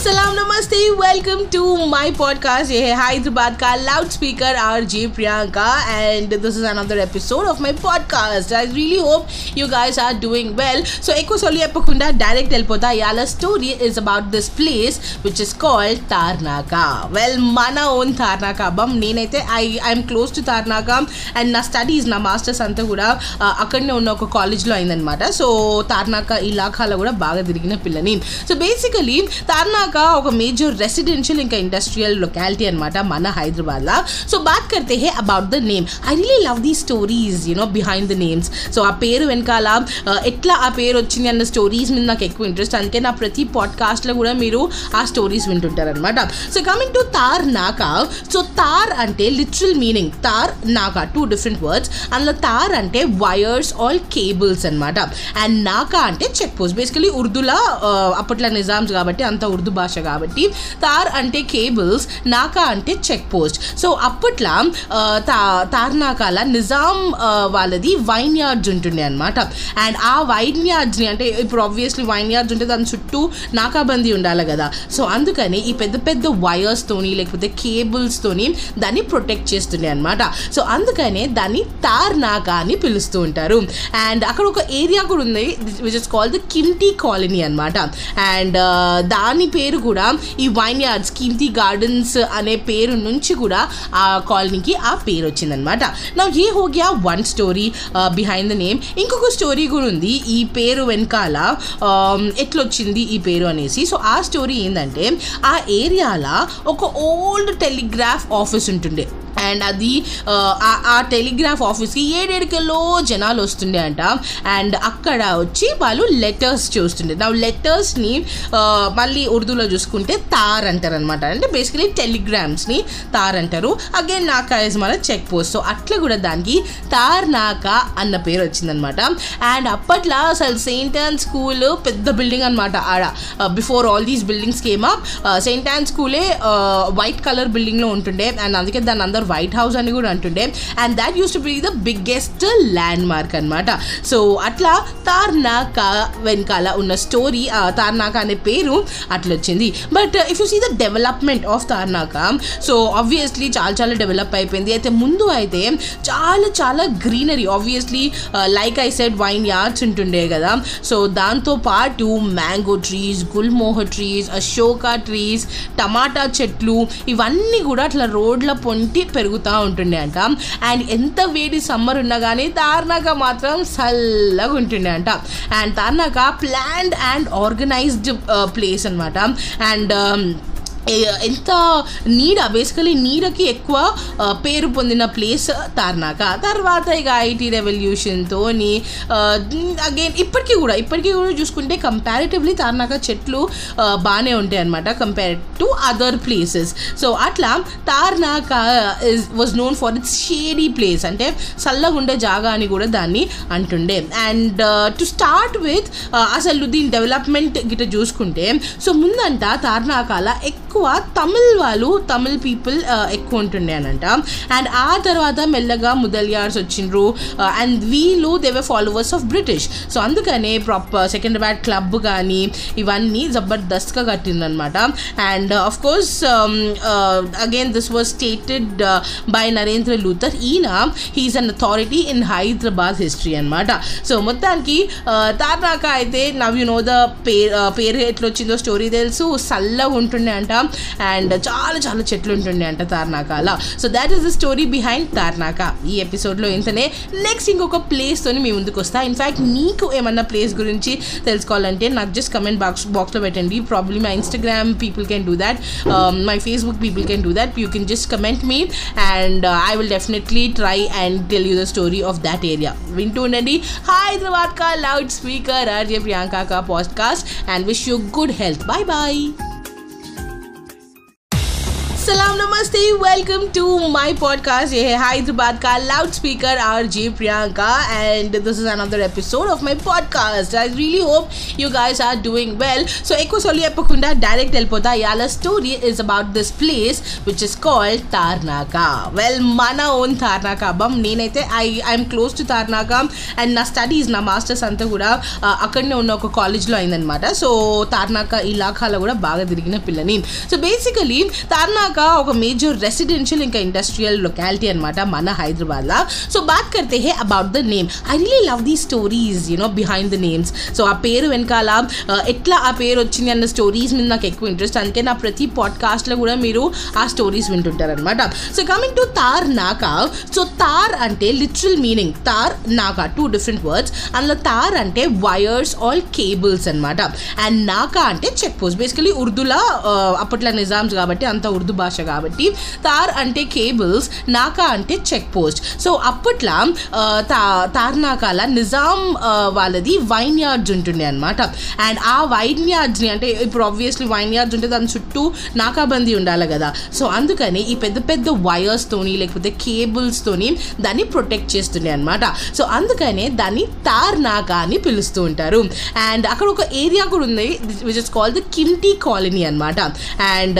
सलाम नमस्ते welcome to my podcast ये है हैदराबाद का loud speaker R J Priyanka and this is another episode of my podcast I really hope you guys are doing well so ఎక్కువ సొల్లి చెప్పకుండా direct వెళ్ళిపోతా ఇవాళ story is about this place which is called Tarnaka well మన own Tarnaka అబ్బం నేనైతే I I'm close to Tarnaka and నా studies నా masters అంతా కూడా ఆ, అక్కడనే ఉన్న ఒక కాలేజ్లో అయిందనమాట సో తార్నాకా ఇలాఖాలో కూడా బాగా తిరిగిన పిల్లని సో బేసికలీ తార్నాకా ఒక మేజర్ రెసిడెన్షియల్ ఇంకా ఇండస్ట్రియల్ లొకాలిటీ అనమాట మన హైదరాబాద్లో. సో బాత్ కర్తే హే about the name I really love the stories you know behind the names so ఆ పేరు వెనకాల ఎట్లా ఆ పేరు వచ్చింది అన్న స్టోరీస్ మీద నాకు ఎక్కువ ఇంట్రెస్ట్ అందుకే నా ప్రతి పాడ్కాస్ట్లో కూడా మీరు ఆ stories వింటుంటారనమాట so coming to Tarnaka so తార్ అంటే లిటరల్ మీనింగ్ తార్ నాకా టూ డిఫరెంట్ వర్డ్స్ అందులో తార్ అంటే వైర్స్ ఆల్ కేబుల్స్ అనమాట అండ్ నాకా అంటే చెక్ పోస్ట్ బేసికలీ ఉర్దూలా అప్పట్లో నిజామ్స్ కాబట్టి అంత ఉర్దూ భాష కాబట్టి తార్ అంటే కేబుల్స్ నాకా అంటే చెక్ పోస్ట్. సో అప్పట్లో తా తార్నాకాల నిజాం వాళ్ళది వైన్ యార్డ్స్ ఉంటుండే అనమాట అండ్ ఆ వైన్ యార్డ్స్ని అంటే ఇప్పుడు ఆబ్వియస్లీ వైన్ యార్డ్స్ ఉంటే దాని చుట్టూ నాకాబందీ ఉండాలి కదా. సో అందుకని ఈ పెద్ద పెద్ద వైర్స్తోని లేకపోతే కేబుల్స్తోని దాన్ని ప్రొటెక్ట్ చేస్తుండే అనమాట సో అందుకనే దాన్ని తార్నాకా అని పిలుస్తూ ఉంటారు. అండ్ అక్కడ ఒక ఏరియా కూడా ఉంది which is called the Kimtee colony అనమాట అండ్ దాని పేరు కూడా ఈ వైన్ యార్డ్స్ కిమ్టీ గార్డెన్స్ అనే పేరు నుంచి కూడా ఆ కాలనీకి ఆ పేరు వచ్చిందనమాట నా ఏ హోగ్యా one story behind the name ఇంకొక స్టోరీ కూడా ఉంది. ఈ పేరు వెనకాల um, ఎట్లొచ్చింది ఈ పేరు అనేసి. సో ఆ స్టోరీ ఏంటంటే ఆ ఏరియాలో ఒక ఓల్డ్ టెలిగ్రాఫ్ ఆఫీస్ ఉంటుండే. అండ్ అది uh, ఆ, టెలిగ్రాఫ్ ఆఫీస్కి ఏడేడికల్లో జనాలు వస్తుండే అంట. అండ్ అక్కడ వచ్చి వాళ్ళు లెటర్స్ చూస్తుండే. నా లెటర్స్ని uh, మళ్ళీ ఉర్దూలో చూసుకుంటే తార్ అంటారు అనమాట అంటే బేసికలీ టెలిగ్రామ్స్ని తార్ అంటారు. అగైన్ నాకా ఇస్ మన చెక్ పోస్ట్ సో అట్లా కూడా దానికి తార్ నాకా అన్న పేరు వచ్చిందనమాట అండ్ అప్పట్లో అసలు సెయింట్ యాన్ స్కూల్ పెద్ద బిల్డింగ్ అనమాట ఆడ before all these buildings came up Saint Ann స్కూలే వైట్ కలర్ బిల్డింగ్లో ఉంటుండే. అండ్ అందుకే దాని అందరు వైట్ హౌస్ అని కూడా అంటుండే. And that used to be the biggest landmark అనమాట సో అట్లా తార్నాకా వెనకాల ఉన్న స్టోరీ uh, తార్నాకా అనే పేరు అట్లా వచ్చింది but if you see the development of Tarnaka so obviously చాలా చాలా డెవలప్ అయిపోయింది. అయితే ముందు అయితే చాలా చాలా greenery obviously like I said vineyards ఉంటుండే కదా. సో దాంతో పాటు mango trees gulmohar trees Ashoka trees టమాటా చెట్లు ఇవన్నీ కూడా అట్లా రోడ్ల పొంటి పెరుగుతూ ఉంటుండే అంట. అండ్ ఎంత వేడి సమ్మర్ ఉన్నా కానీ తార్నాక మాత్రం చల్లగా ఉంటుండే అంట. And Tarnaka planned and organised place అనమాట అండ్ um, ఎంత నీడ బేసికలీ నీడకి ఎక్కువ పేరు పొందిన ప్లేస్ తార్నాక. తర్వాత ఇక ఐటీ రెవల్యూషన్తో అగైన్ ఇప్పటికీ కూడా ఇప్పటికీ కూడా చూసుకుంటే కంపారిటివ్లీ తార్నాక చెట్లు బాగానే ఉంటాయి అనమాట compare to other places so అట్లా Tarnaka is was known for its shady place అంటే చల్లగా ఉండే జాగా అని కూడా దాన్ని అంటుండే. అండ్ టు స్టార్ట్ విత్ అసలు దీని డెవలప్మెంట్ గిట్ట చూసుకుంటే సో ముందంట తార్నాకాల ఎక్కువ తమిళ్ వాళ్ళు తమిళ్ పీపుల్ uh, ఎక్కువ ఉంటుండే అనంట. అండ్ ఆ తర్వాత మెల్లగా ముదలియార్స్ వచ్చిండ్రు. Uh, అండ్ వీళ్ళు దేవే ఫాలోవర్స్ ఆఫ్ బ్రిటిష్ సో అందుకనే ప్రాపర్ సెకండ్ సెకండ్రాబాద్ క్లబ్ కానీ ఇవన్నీ జబర్దస్త్గా కట్టిందనమాట. And of course again this was stated by Narendra Luther ఈయన he is an authority in Hyderabad history అనమాట సో మొత్తానికి uh, తార్నాక అయితే నవ్ యు నో ద పేరు పేరు ఎట్లా వచ్చిందో స్టోరీ తెలుసు. చల్లగా ఉంటుండే అంట. అండ్ చాలా చాలా చెట్లు ఉంటుండే అంట తార్నాకాల so that is the story behind Tarnaka ఈ ఎపిసోడ్లో ఇంతనే. నెక్స్ట్ ఇంకొక ప్లేస్తోని మీ ముందుకు వస్తా. ఇన్ఫ్యాక్ట్ నీకు ఏమన్నా ప్లేస్ గురించి తెలుసుకోవాలంటే నాకు జస్ట్ కమెంట్ బాక్స్ బాక్స్లో పెట్టండి. Problem my Instagram people can do that um, my facebook people can do that. You can just comment me and uh, i will definitely try and tell you the story of that area. Wintu nandi hyderabad ka loudspeaker rj priyanka ka podcast and wish you good health. Bye bye सलाम नमस्ते welcome to my podcast ये है हैदराबाद का loud speaker R J Priyanka and this is another episode of my podcast I really hope you guys are doing well so ఎక్కువ సొల్లి చెప్పకుండా direct వెళ్ళిపోతా ఇవాళ story is about this place which is called Tarnaka well మన own Tarnaka అబ్బం నేనైతే I I'm close to Tarnaka and నా studies నా masters అంతా కూడా ఆ, అక్కడనే ఉన్న ఒక కాలేజ్లో అయిందనమాట సో తార్నాకా ఇలాఖాలో కూడా బాగా తిరిగిన పిల్లని సో బేసికలీ తార్నాకా ఒక మేజర్ రెసిడెన్షియల్ ఇంకా ఇండస్ట్రియల్ లొకాలిటీ అనమాట మన హైదరాబాద్లో సో బాత్ కర్తే హే about the name I really love the stories you know behind the names so ఆ పేరు వెనకాల ఎట్లా ఆ పేరు వచ్చింది అన్న స్టోరీస్ మీద నాకు ఎక్కువ ఇంట్రెస్ట్ అందుకే నా ప్రతి పాడ్కాస్ట్లో కూడా మీరు ఆ stories వింటుంటారనమాట so coming to Tarnaka so తార్ అంటే లిటరల్ మీనింగ్ తార్ నాకా టూ డిఫరెంట్ వర్డ్స్ అందులో తార్ అంటే వైర్స్ ఆల్ కేబుల్స్ అనమాట అండ్ నాకా అంటే చెక్ పోస్ట్ బేసికలీ ఉర్దూలా అప్పట్లో నిజామ్స్ కాబట్టి అంత ఉర్దూ భాష కాబట్టి తార్ అంటే కేబుల్స్ నాకా అంటే చెక్ పోస్ట్. సో అప్పట్లో తా తార్నాకాల నిజాం వాళ్ళది వైన్ యార్డ్స్ ఉంటుండే అనమాట అండ్ ఆ వైన్ యార్డ్స్ని అంటే ఇప్పుడు ఆబ్వియస్లీ వైన్ యార్డ్స్ ఉంటే దాని చుట్టూ నాకాబందీ ఉండాలి కదా. సో అందుకని ఈ పెద్ద పెద్ద వైర్స్తోని లేకపోతే కేబుల్స్తోని దాన్ని ప్రొటెక్ట్ చేస్తుండే అనమాట సో అందుకనే దాన్ని తార్నాకా అని పిలుస్తూ ఉంటారు. అండ్ అక్కడ ఒక ఏరియా కూడా ఉంది which is called the Kimtee colony అనమాట అండ్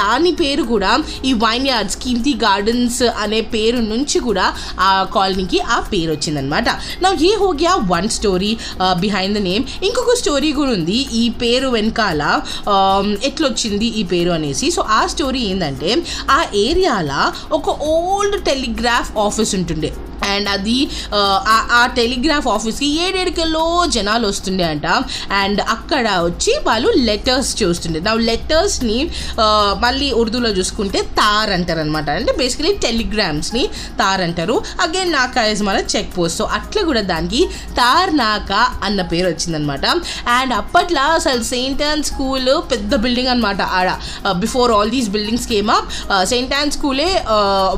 దాని పేరు పేరు కూడా ఈ వైన్ యార్డ్స్ కిమ్టీ గార్డెన్స్ అనే పేరు నుంచి కూడా ఆ కాలనీకి ఆ పేరు వచ్చిందనమాట నా ఏ హోగ్యా? One story behind the name ఇంకొక స్టోరీ కూడా ఉంది. ఈ పేరు వెనకాల um, ఎట్లొచ్చింది ఈ పేరు అనేసి. సో ఆ స్టోరీ ఏంటంటే ఆ ఏరియాలో ఒక ఓల్డ్ టెలిగ్రాఫ్ ఆఫీస్ ఉంటుండే. అండ్ అది ఆ, టెలిగ్రాఫ్ ఆఫీస్కి ఏడేడికల్లో జనాలు వస్తుండే అంట. అండ్ అక్కడ వచ్చి వాళ్ళు లెటర్స్ చూస్తుండే. నా లెటర్స్ని మళ్ళీ ఉర్దూలో చూసుకుంటే తార్ అంటారు అనమాట అంటే బేసికలీ టెలిగ్రామ్స్ని తార్ అంటారు. అగైన్ నాకా ఇస్ మన చెక్ పోస్ట్ సో అట్లా కూడా దానికి తార్ నాకా అన్న పేరు వచ్చిందనమాట అండ్ అప్పట్లో అసలు సెయింట్ అండ్ స్కూల్ పెద్ద బిల్డింగ్ అనమాట ఆడ. Before all these buildings came up saint and స్కూలే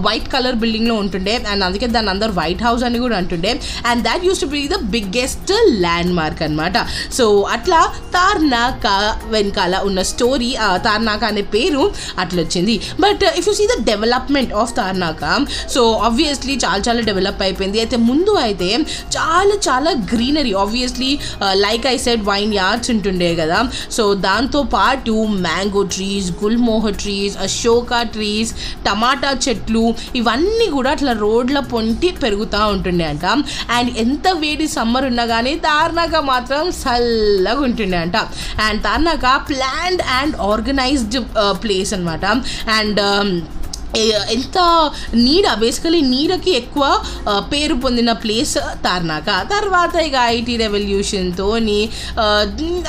వైట్ కలర్ బిల్డింగ్లో ఉంటుండే. అండ్ అందుకే దాని అందరు వైట్ హౌస్ అని కూడా అంటుండే. And that used to be the biggest landmark అనమాట సో అట్లా తార్నాక వెనకాల ఉన్న స్టోరీ తార్నాక అనే పేరు అట్లా వచ్చింది. But if you see the development of Tarnaka so obviously చాలా చాలా డెవలప్ అయిపోయింది. అయితే ముందు అయితే చాలా చాలా greenery obviously like I said vineyards ఉంటుండే కదా. సో దాంతో పాటు mango trees gulmohar trees Ashoka trees టమాటా చెట్లు ఇవన్నీ కూడా అట్లా రోడ్ల పొంటి పెరుగుతూ ఉంటుండే అంట అండ్ ఎంత వేడి సమ్మర్ ఉన్నా కానీ తార్నాక మాత్రం చల్లగా ఉంటుండే అంట and Tarnaka planned and organised place అనమాట అండ్ ఎంత నీడ బేసికలీ నీడకి ఎక్కువ పేరు పొందిన ప్లేస్ తార్నాక. తర్వాత ఇక ఐటీ రెవల్యూషన్తో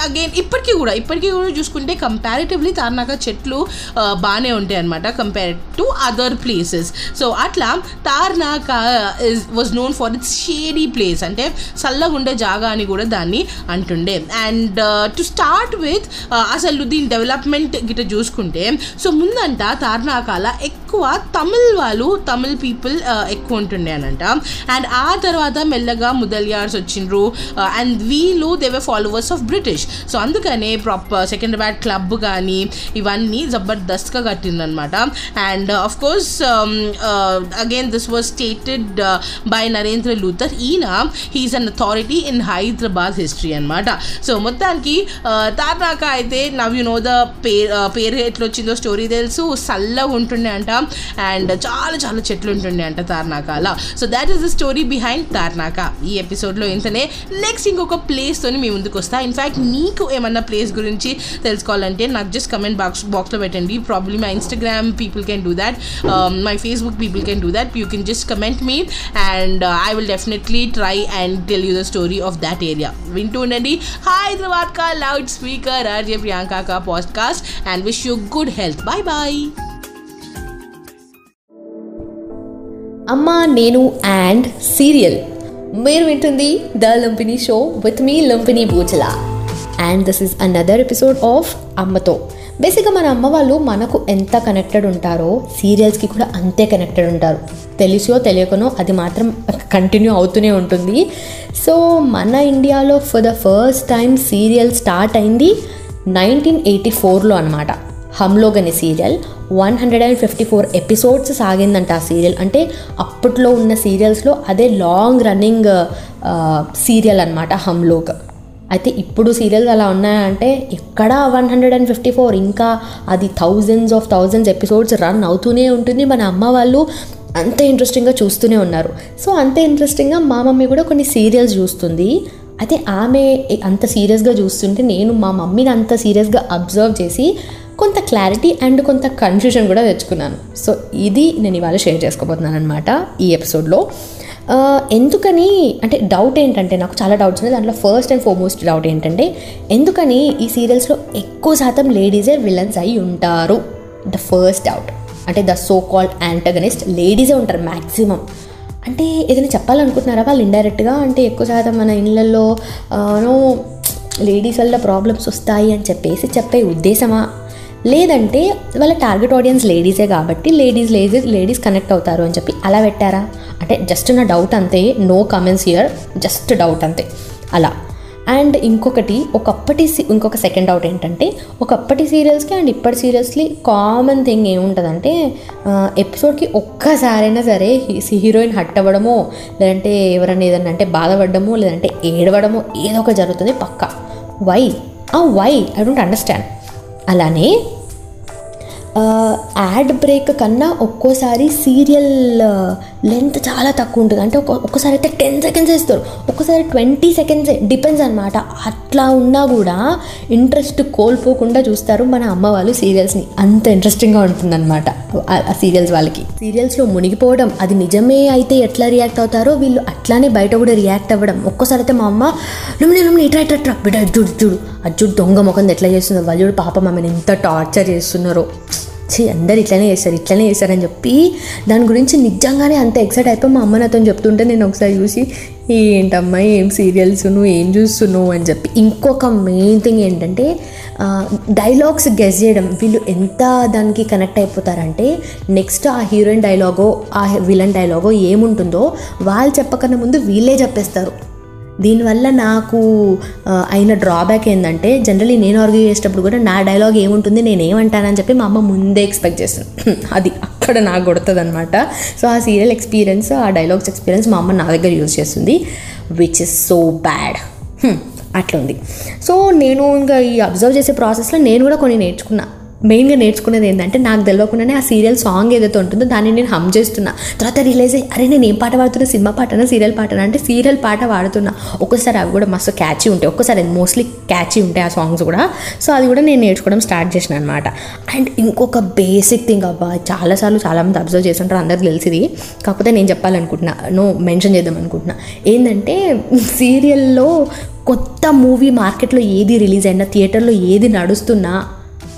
అగైన్ ఇప్పటికీ కూడా ఇప్పటికీ కూడా చూసుకుంటే కంపారిటివ్లీ తార్నాక చెట్లు బాగానే ఉంటాయి అనమాట compare to other places so అట్లా Tarnaka is was known for its shady place అంటే చల్లగా ఉండే జాగా అని కూడా దాన్ని అంటుండే. అండ్ టు స్టార్ట్ విత్ అసలు దీని డెవలప్మెంట్ గిట్ట చూసుకుంటే సో ముందంట తార్నాకాల ఎక్కువ ఎక్కువ తమిళ్ వాళ్ళు తమిళ్ పీపుల్ uh, ఎక్కువ ఉంటుండే అనంట. అండ్ ఆ తర్వాత మెల్లగా ముదలియార్స్ వచ్చిండ్రు. Uh, అండ్ వీళ్ళు దేవే ఫాలోవర్స్ ఆఫ్ బ్రిటిష్ సో అందుకనే ప్రాపర్ సెకండ్రాబాద్ క్లబ్ కానీ ఇవన్నీ జబర్దస్త్గా కట్టిందనమాట. And of course again this was stated by Narendra Luther ఈయన he's an authority in Hyderabad history అనమాట సో మొత్తానికి uh, తార్నాక అయితే నవ్ యు నో ద పేరు పేరు ఎట్లా వచ్చిందో స్టోరీ తెలుసు. సల్లగా ఉంటుండే అంట. అండ్ చాలా చాలా చెట్లు ఉంటుండే అంట తార్నాకాల. So that is the story behind Tarnaka. ఈ ఎపిసోడ్లో ఇంతనే నెక్స్ట్ ఇంకొక ప్లేస్తోని మీ ముందుకు వస్తా. ఇన్ఫ్యాక్ట్ మీకు ఏమన్నా ప్లేస్ గురించి తెలుసుకోవాలంటే నాకు జస్ట్ కమెంట్ బాక్స్ బాక్స్లో పెట్టండి. Problem my Instagram people can do that my Facebook people can do that you can just comment me and I will definitely try and tell you the story of that area వింటూ ఉండండి. హైదరాబాద్ కా loud speaker RJ Priyanka కా podcast and wish you good health bye bye అమ్మ నేను and serial. మీరు వింటుంది the Lumbini show with me Lumbini Boochala and this is another episode of అమ్మతో. బేసిక్గా మన అమ్మ వాళ్ళు మనకు ఎంత కనెక్టెడ్ ఉంటారో సీరియల్స్కి కూడా అంతే కనెక్టెడ్ ఉంటారు. తెలిసో తెలియకనో అది మాత్రం కంటిన్యూ అవుతూనే ఉంటుంది. సో మన ఇండియాలో for the first time serial start అయింది నైన్టీన్ ఎయిటీ ఫోర్లో అనమాట హమ్లోగ్ అనే serial. One hundred and fifty four episodes సాగిందంట ఆ సీరియల్. అంటే అప్పట్లో ఉన్న సీరియల్స్లో అదే లాంగ్ రన్నింగ్ సీరియల్ అనమాట హమ్లోగ్. అయితే ఇప్పుడు సీరియల్స్ అలా ఉన్నాయంటే ఎక్కడ one hundred and fifty four. ఇంకా అది thousands of thousands episodes run అవుతూనే ఉంటుంది. మన అమ్మ వాళ్ళు అంత ఇంట్రెస్టింగ్గా చూస్తూనే ఉన్నారు. సో అంత ఇంట్రెస్టింగ్గా మా మమ్మీ కూడా కొన్ని సీరియల్స్ చూస్తుంది. అయితే ఆమె అంత సీరియస్గా చూస్తుంటే నేను మా మమ్మీని అంత సీరియస్గా అబ్జర్వ్ చేసి కొంత క్లారిటీ అండ్ కొంత కన్ఫ్యూజన్ కూడా తెచ్చుకున్నాను. సో ఇది నేను ఇవాళ షేర్ చేసుకోబోతున్నాను అనమాట ఈ ఎపిసోడ్లో ఎందుకని అంటే డౌట్ ఏంటంటే నాకు చాలా డౌట్స్ ఉన్నాయి. దాంట్లో ఫస్ట్ అండ్ ఫార్మోస్ట్ డౌట్ ఏంటంటే ఎందుకని ఈ సీరియల్స్లో ఎక్కువ శాతం లేడీసే విలన్స్ అయి ఉంటారు? ద ఫస్ట్ డౌట్ అంటే ద సో కాల్డ్ యాంటగనిస్ట్ లేడీసే ఉంటారు మ్యాక్సిమం అంటే ఏదైనా చెప్పాలనుకుంటున్నారా వాళ్ళు ఇండైరెక్ట్గా అంటే ఎక్కువ శాతం మన ఇళ్ళల్లో లేడీస్ వల్ల ప్రాబ్లమ్స్ వస్తాయి అని చెప్పేసి చెప్పే ఉద్దేశమా? లేదంటే వాళ్ళ టార్గెట్ ఆడియన్స్ లేడీసే కాబట్టి లేడీస్ లేడీస్ లేడీస్ కనెక్ట్ అవుతారు అని చెప్పి అలా పెట్టారా? అంటే జస్ట్ నా డౌట్ అంతే no comments here just doubt అంతే. అలా. అండ్ ఇంకొకటి ఒకప్పటి ఇంకొక సెకండ్ డౌట్ ఏంటంటే ఒకప్పటి సీరియల్స్కి అండ్ ఇప్పటి సీరియల్స్కి కామన్ థింగ్ ఏముంటుందంటే ఎపిసోడ్కి ఒక్కసారైనా సరే హీరోయిన్ హట్ అవ్వడమో లేదంటే ఎవరైనా ఏదన్నా అంటే బాధపడడమో లేదంటే ఏడవడమో ఏదో ఒక జరుగుతుంది పక్కా. వై ఆ వై ఐ డోంట్ అండర్స్టాండ్ అలానే యాడ్ బ్రేక్ కన్నా ఒక్కోసారి సీరియల్ లెంత్ చాలా తక్కువ ఉంటుంది. అంటే ఒక్కో ఒక్కసారి అయితే టెన్ సెకండ్స్ ఇస్తారు. ఒక్కోసారి ట్వంటీ సెకండ్స్ డిపెండ్స్ అనమాట అట్లా ఉన్నా కూడా ఇంట్రెస్ట్ కోల్పోకుండా చూస్తారు మన అమ్మ వాళ్ళు సీరియల్స్ని అంత ఇంట్రెస్టింగ్గా ఉంటుందన్నమాట ఆ- సీరియల్స్ వాళ్ళకి. సీరియల్స్లో మునిగిపోవడం అది నిజమే అయితే ఎట్లా రియాక్ట్ అవుతారో వీళ్ళు అట్లానే బయట కూడా రియాక్ట్ అవ్వడం. ఒక్కోసారి అయితే మా అమ్మ నువ్వు నువ్వు ఇట్లా ఇట్రా ఇట్లా బిడ్డ అది చూడు చూడు దొంగ ముఖం ఎట్లా చేస్తున్నారు వాళ్ళు చూడు పాప మమ్మల్ని ఎంత టార్చర్ చేస్తున్నారో. ఛీ అందరు ఇట్లనే చేస్తారు ఇట్లనే చేస్తారని చెప్పి దాని గురించి నిజంగానే అంత ఎక్సైట్ అయిపోయి మా అమ్మ నాతో చెప్తుంటే నేను ఒకసారి చూసి ఏంటమ్మా ఏం సీరియల్స్ నువ్వు ఏం చూస్తున్నావు అని చెప్పి. ఇంకొక మెయిన్ థింగ్ ఏంటంటే డైలాగ్స్ గెస్ చేయడం. వీళ్ళు ఎంత దానికి కనెక్ట్ అయిపోతారంటే నెక్స్ట్ ఆ హీరోయిన్ డైలాగో ఆ విలన్ డైలాగో ఏముంటుందో వాళ్ళు చెప్పకన్నా ముందు వీళ్ళే చెప్పేస్తారు. దీనివల్ల నాకు అయిన డ్రాబ్యాక్ ఏంటంటే జనరలీ నేను ఆర్గ్యూ చేసేటప్పుడు కూడా నా డైలాగ్ ఏముంటుంది నేను ఏమంటానని చెప్పి మా అమ్మ ముందే ఎక్స్పెక్ట్ చేస్తాను అది అక్కడ నాకు కొడుతుంది అనమాట సో ఆ సీరియల్ ఎక్స్పీరియన్స్ ఆ డైలాగ్స్ ఎక్స్పీరియన్స్ మా అమ్మ నా దగ్గర యూజ్ చేస్తుంది విచ్ ఇస్ సో బ్యాడ్ అట్లా ఉంది. సో నేను ఇంకా ఈ అబ్జర్వ్ చేసే ప్రాసెస్లో నేను కూడా కొన్ని నేర్చుకున్నా. మెయిన్గా నేర్చుకునేది ఏంటంటే నాకు తెలియకుండానే ఆ సీరియల్ సాంగ్ ఏదైతే ఉంటుందో దాన్ని నేను హమ్ చేస్తున్నా. తర్వాత రిలైజ్ అయ్యి అరే నేను ఏం పాట పాడుతున్నా? సినిమా పాటనా? సీరియల్ పాటనా? అంటే సీరియల్ పాట పాడుతున్నా. ఒక్కసారి అవి కూడా మస్తు క్యాచీ ఉంటాయి. ఒక్కసారి మోస్ట్లీ క్యాచీ ఉంటాయి ఆ సాంగ్స్ కూడా. సో అది కూడా నేను నేర్చుకోవడం స్టార్ట్ చేసిన అనమాట అండ్ ఇంకొక బేసిక్ థింగ్ అబ్బా చాలాసార్లు చాలామంది అబ్జర్వ్ చేస్తుంటారు అందరికి తెలిసింది. కాకపోతే నేను చెప్పాలనుకుంటున్నా నో మెన్షన్ చేద్దాం అనుకుంటున్నా. ఏంటంటే సీరియల్లో కొత్త మూవీ మార్కెట్లో ఏది రిలీజ్ అయినా థియేటర్లో ఏది నడుస్తున్నా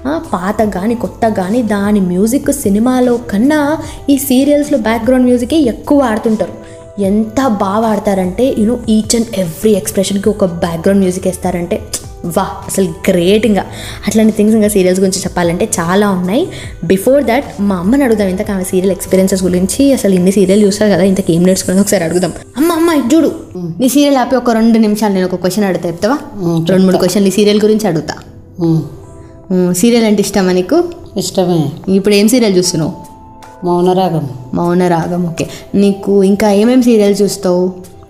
పాత కానీ కొత్త కానీ దాని మ్యూజిక్ సినిమాలో కన్నా ఈ సీరియల్స్లో బ్యాక్గ్రౌండ్ మ్యూజికే ఎక్కువ ఆడుతుంటారు. ఎంత బాగా ఆడతారంటే you know each and every ఎక్స్ప్రెషన్కి ఒక బ్యాక్గ్రౌండ్ మ్యూజిక్ వేస్తారంటే వా అసలు గ్రేట్ ఇంకా. అట్లాంటి థింగ్స్ ఇంకా సీరియల్స్ గురించి చెప్పాలంటే చాలా ఉన్నాయి. బిఫోర్ దట్ మా అమ్మని అడుగుదాం ఇంతకు ఆమె సీరియల్ ఎక్స్పీరియన్సెస్ గురించి. అసలు ఇన్ని సీరియల్ చూస్తారు కదా ఇంతకు ఏం నేర్చుకున్నది ఒకసారి అడుగుదాం. అమ్మ అమ్మ చూడు. నీ సీరియల్ ఆపి ఒక రెండు నిమిషాలు నేను ఒక క్వశ్చన్ అడుగుతా చెప్తావా? రెండు మూడు క్వశ్చన్లు ఈ సీరియల్ గురించి అడుగుతా. సీరియల్ అంటే ఇష్టమా నీకు? ఇష్టమే. ఇప్పుడు ఏం సీరియల్ చూస్తున్నావు? మౌనరాగం. మౌన రాగం ఓకే. నీకు ఇంకా ఏమేమి సీరియల్ చూస్తావు?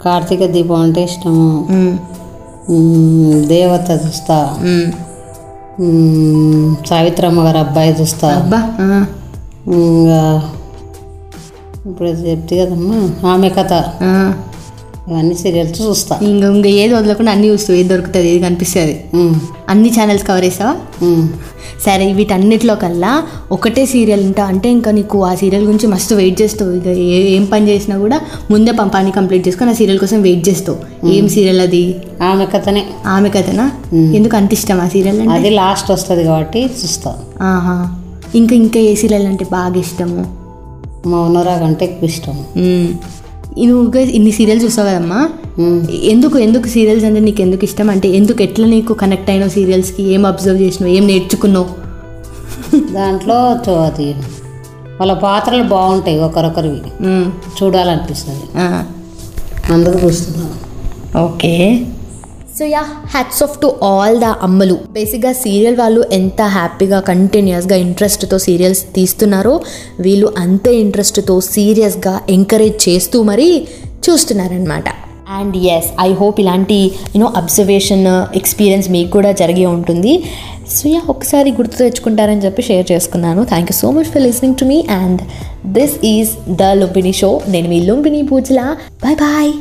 కార్తీక దీపం అంటే ఇష్టము. దేవత చూస్తా. సావిత్రమ్మ గారు అబ్బాయి చూస్తా. అబ్బా ఇంకా ఇప్పుడు చెప్తే కదమ్మా? ఆమె కథ. ఇవన్నీ సీరియల్స్ చూస్తా. ఇంకా ఇంకా ఏది వదలకుండా అన్నీ చూస్తావు ఏది దొరుకుతుంది ఏది కనిపిస్తుంది. అన్ని ఛానల్స్ కవర్ చేస్తావా. సరే వీటన్నిటిలో కల్లా ఒకటే సీరియల్ ఉంటా. అంటే ఇంకా నీకు ఆ సీరియల్ గురించి మస్తు వెయిట్ చేస్తావు. ఇక ఏ పని చేసినా కూడా ముందే పం- పని కంప్లీట్ చేసుకొని ఆ సీరియల్ కోసం వెయిట్ చేస్తావు. ఏం సీరియల్ అది? ఆమె కథనే. ఆమె కథనా? ఎందుకు అంత ఇష్టం ఆ సీరియల్ అంటే? అది లాస్ట్ వస్తుంది కాబట్టి చూస్తా. ఆహా. ఇంకా ఇంకా ఏ సీరియల్ అంటే బాగా ఇష్టము? మౌనరాగం అంటే ఎక్కువ ఇష్టం. నువ్వు ఇన్ని సీరియల్స్ చూస్తావు కదమ్మా. ఎందుకు ఎందుకు సీరియల్స్ అంటే నీకు ఎందుకు ఇష్టం? అంటే ఎందుకు ఎట్లా నీకు కనెక్ట్ అయినావు సీరియల్స్కి ఏం అబ్జర్వ్ చేసినావు? ఏం నేర్చుకున్నావు? దాంట్లో అది వాళ్ళ పాత్రలు బాగుంటాయి ఒకరొకరివి. చూడాలనిపిస్తుంది. అందుకు చూస్తున్నాను. Okay. So yeah hats off to all the అమ్మలు బేసిక్గా సీరియల్ వాళ్ళు ఎంత హ్యాపీగా కంటిన్యూస్గా ఇంట్రెస్ట్తో సీరియల్స్ తీస్తున్నారో వీళ్ళు అంతే ఇంట్రెస్ట్తో సీరియస్గా ఎంకరేజ్ చేస్తూ మరీ చూస్తున్నారనమాట అండ్ ఎస్ ఐ హోప్ ఇలాంటి యూనో అబ్జర్వేషన్ ఎక్స్పీరియన్స్ మీకు కూడా జరిగే ఉంటుంది. సో యా ఒకసారి గుర్తు తెచ్చుకుంటారని చెప్పి షేర్ చేసుకున్నాను. Thank you so much for listening to me and this is the Lumbini show నేను మీ లుంబిని పూజలా బాయ్ బాయ్